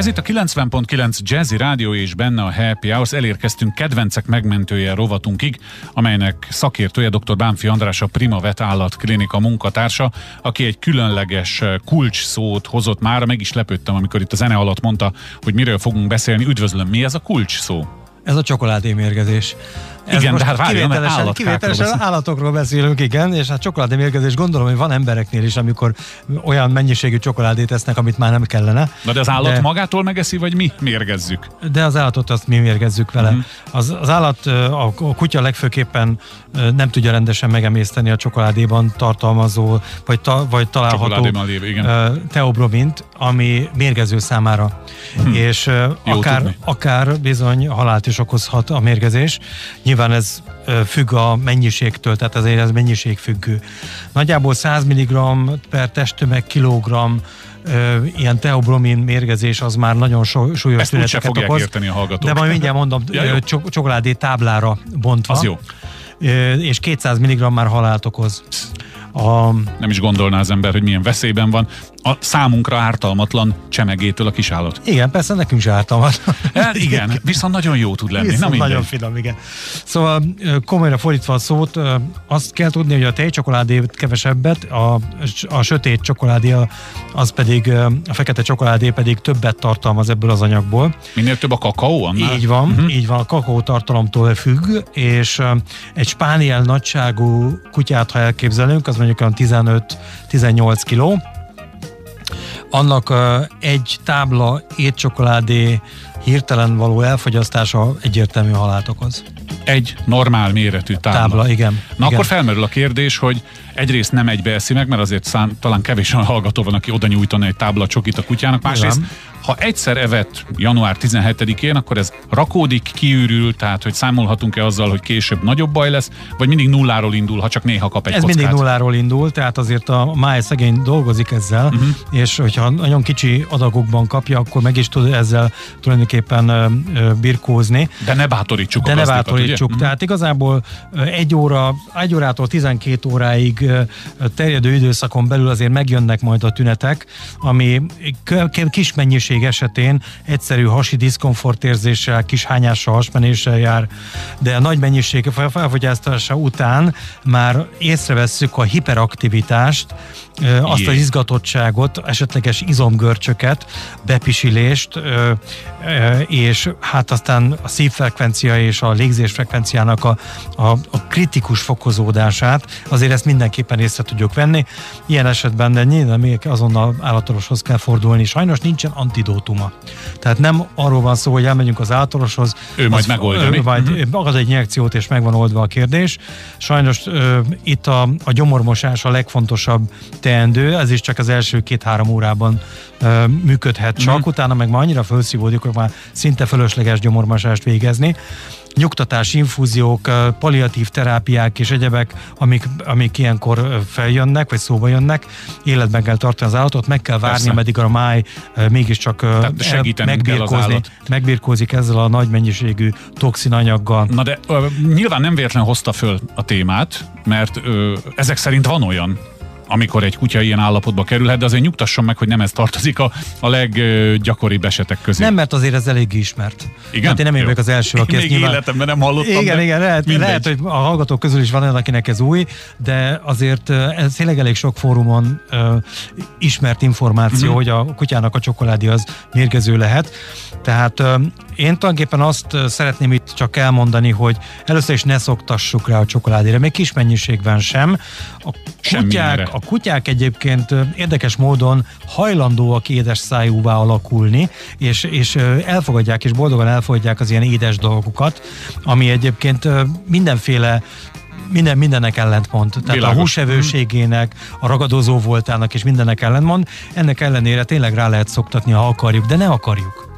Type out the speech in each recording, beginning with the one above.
Ez itt a 90.9 Jazzy Rádió és benne a Happy Hours. Elérkeztünk kedvencek megmentője rovatunkig, amelynek szakértője dr. Bánfi András a Prima Vet Állat Klinika munkatársa, aki egy különleges eh, kulcs szót hozott már. Meg is lepődtem, amikor itt a zene alatt mondta, hogy miről fogunk beszélni. Üdvözlöm, mi ez a kulcs szó? Ez a csokoládémérgezés. Ez igen, de hát várjon, kivételesen, kivételesen állatokról beszélünk, igen, és hát csokoládémérgezés gondolom, hogy van embereknél is, amikor olyan mennyiségű csokoládét esznek, amit már nem kellene. Na de az állat de, magától megeszi, vagy mi mérgezzük? De az állatot azt mi mérgezzük vele. Uh-huh. Az, az állat, a, a kutya legfőképpen nem tudja rendesen megemészteni a csokoládéban tartalmazó, vagy, ta, vagy található igen. teobromint, ami mérgező számára. Hmm. És akár, akár bizony halált is okozhat a mérgezés. Nyilván ez függ a mennyiségtől, tehát azért ez függő. Nagyjából 100 mg per testtömeg kilogramm ilyen teobromin mérgezés az már nagyon so, súlyos Ezt tüneteket okoz. érteni a hallgatók. De majd mindjárt mondom, ja, csokoládé táblára bontva. Az jó. És 200 mg már halált okoz. A... Nem is gondolná az ember, hogy milyen veszélyben van. A számunkra ártalmatlan csemegétől a kisállat. Igen, persze nekünk is ártalmatlan. Hát igen, viszont nagyon jó tud lenni. Viszont Na nagyon finom, igen. Szóval komolyra fordítva a szót, azt kell tudni, hogy a tejcsokoládé kevesebbet, a, a sötét csokoládé, az pedig, a fekete csokoládé pedig többet tartalmaz ebből az anyagból. Minél több a kakaó? Annál? Így van, uh-huh. így van, a kakaó tartalomtól függ, és egy spániel nagyságú kutyát, ha elképzelünk, az mondjuk olyan 15-18 kiló. Annak egy tábla étcsokoládé hirtelen való elfogyasztása egyértelmű halált okoz. Egy normál méretű tábla. Tábla, igen. Na igen. akkor felmerül a kérdés, hogy egyrészt nem egybe eszi meg, mert azért szán, talán kevés a hallgató van, aki oda nyújtana egy tábla csokit a kutyának. Másrészt igen. Ha egyszer evett január 17-én, akkor ez rakódik, kiürül, tehát hogy számolhatunk-e azzal, hogy később nagyobb baj lesz, vagy mindig nulláról indul, ha csak néha kap egy Ez kockát? mindig nulláról indul, tehát azért a máj szegény dolgozik ezzel, uh-huh. és hogyha nagyon kicsi adagokban kapja, akkor meg is tud ezzel tulajdonképpen birkózni. De ne bátorítsuk De a ne bátorítsuk. Ugye? Mhm. Tehát igazából egy óra, egy órától 12 óráig terjedő időszakon belül azért megjönnek majd a tünetek, ami kis mennyiség betegség esetén egyszerű hasi diszkomfortérzéssel, kis hányással, hasmenéssel jár, de a nagy mennyiség felfogyasztása után már észrevesszük a hiperaktivitást, azt az izgatottságot, esetleges izomgörcsöket, bepisilést, és hát aztán a szívfrekvencia és a légzésfrekvenciának a, a, a kritikus fokozódását, azért ezt mindenképpen észre tudjuk venni. Ilyen esetben de nyilván még azonnal állatorvoshoz kell fordulni. Sajnos nincsen antidótuma. Tehát nem arról van szó, hogy elmegyünk az állatorvoshoz, ő majd megoldja. Ő majd uh-huh. ad egy injekciót, és meg van oldva a kérdés. Sajnos uh, itt a, a gyomormosás a legfontosabb teendő, ez is csak az első két-három órában uh, működhet csak, uh-huh. utána meg már annyira felszívódik, hogy már szinte fölösleges gyomormosást végezni nyugtatás, infúziók, palliatív terápiák és egyebek, amik, amik ilyenkor feljönnek, vagy szóba jönnek, életben kell tartani az állatot, meg kell várni, Persze. ameddig a máj mégiscsak megbirkózni, megbirkózik ezzel a nagy mennyiségű toxinanyaggal. Na de ö, nyilván nem véletlen hozta föl a témát, mert ö, ezek szerint van olyan amikor egy kutya ilyen állapotba kerülhet, de azért nyugtasson meg, hogy nem ez tartozik a, a leggyakoribb esetek közé. Nem, mert azért ez elég ismert. Igen? Hát én nem vagyok az első, aki ezt nyilván... életemben nem hallottam. Igen, igen, lehet, lehet, hogy a hallgatók közül is van olyan, akinek ez új, de azért ez tényleg elég sok fórumon uh, ismert információ, uh-huh. hogy a kutyának a csokoládé az mérgező lehet. Tehát uh, én tulajdonképpen azt szeretném itt csak elmondani, hogy először is ne szoktassuk rá a csokoládére, még kis mennyiségben sem. A kutyák, a kutyák egyébként érdekes módon hajlandóak édes szájúvá alakulni, és, és elfogadják, és boldogan elfogadják az ilyen édes dolgokat, ami egyébként mindenféle minden, mindennek ellentmond. Tehát Világos. a húsevőségének, a ragadozó voltának és mindennek ellentmond. Ennek ellenére tényleg rá lehet szoktatni, ha akarjuk, de ne akarjuk.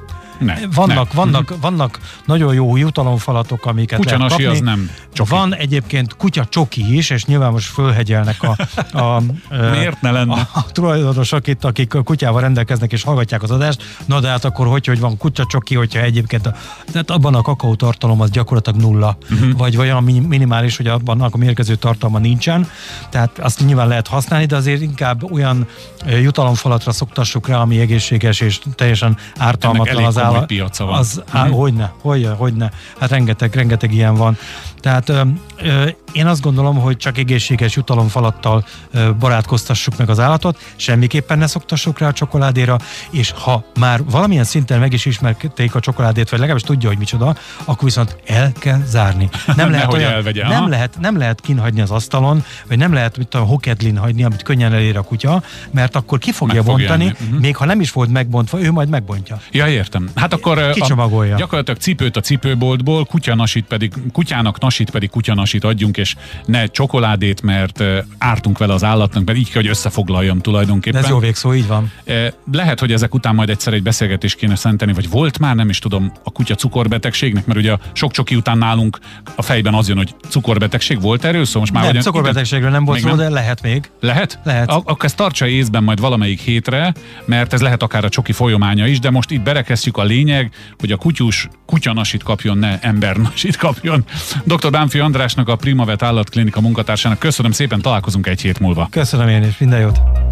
Ne, vannak, ne. vannak, uh-huh. vannak nagyon jó jutalomfalatok, amiket Kutyanasi lehet az nem csoki. Van egyébként kutya csoki is, és nyilván most fölhegyelnek a, a, Miért ne lenne? a, a tulajdonosok itt, akik kutyával rendelkeznek és hallgatják az adást. Na de hát akkor hogy, hogy van kutya csoki, hogyha egyébként a, tehát abban a kakaó tartalom az gyakorlatilag nulla, uh-huh. vagy, vagy olyan minimális, hogy abban a mérgező tartalma nincsen. Tehát azt nyilván lehet használni, de azért inkább olyan jutalomfalatra szoktassuk rá, ami egészséges és teljesen ártalmatlan az állat. Piaca van. Az, á, Mhm. hogyne, hogy, hogyne. Hát rengeteg, rengeteg ilyen van. Tehát ö, ö, én azt gondolom, hogy csak egészséges jutalomfalattal ö, barátkoztassuk meg az állatot, semmiképpen ne szoktassuk rá a csokoládéra, és ha már valamilyen szinten meg is ismerték a csokoládét, vagy legalábbis tudja, hogy micsoda, akkor viszont el kell zárni. Nem lehet, olyan, elvegye, nem aha. lehet, nem lehet kinhagyni az asztalon, vagy nem lehet mit tudom, hokedlin hagyni, amit könnyen elér a kutya, mert akkor ki fogja Meg bontani. Mhm. még ha nem is volt megbontva, ő majd megbontja. Ja, értem. Hát akkor Kicsomagolja. A, gyakorlatilag cipőt a cipőboltból, kutyanasit pedig, kutyának nasit pedig kutyanasit adjunk, és ne csokoládét, mert ártunk vele az állatnak, mert így kell, hogy összefoglaljam De tulajdonképpen. ez jó végszó, így van. Eh, Lehet, hogy ezek után majd egyszer egy beszélgetést kéne szenteni, vagy volt már, nem is tudom, a kutya cukorbetegségnek, mert ugye a sok csoki után nálunk a fejben az jön, hogy cukorbetegség volt erről, szóval most már nem, hogy cukorbetegségről nem volt szó, nem? de lehet még. Lehet? Lehet. A- akkor ezt tartsa észben majd valamelyik hétre, mert ez lehet akár a csoki folyamánya is, de most itt berekeztjük a lényeg, hogy a kutyus kutyanasit kapjon, ne embernasit kapjon. Dr. Bánfi Andrásnak, a Primavet állatklinika munkatársának köszönöm szépen, találkozunk egy hét múlva. Köszönöm én is, minden jót.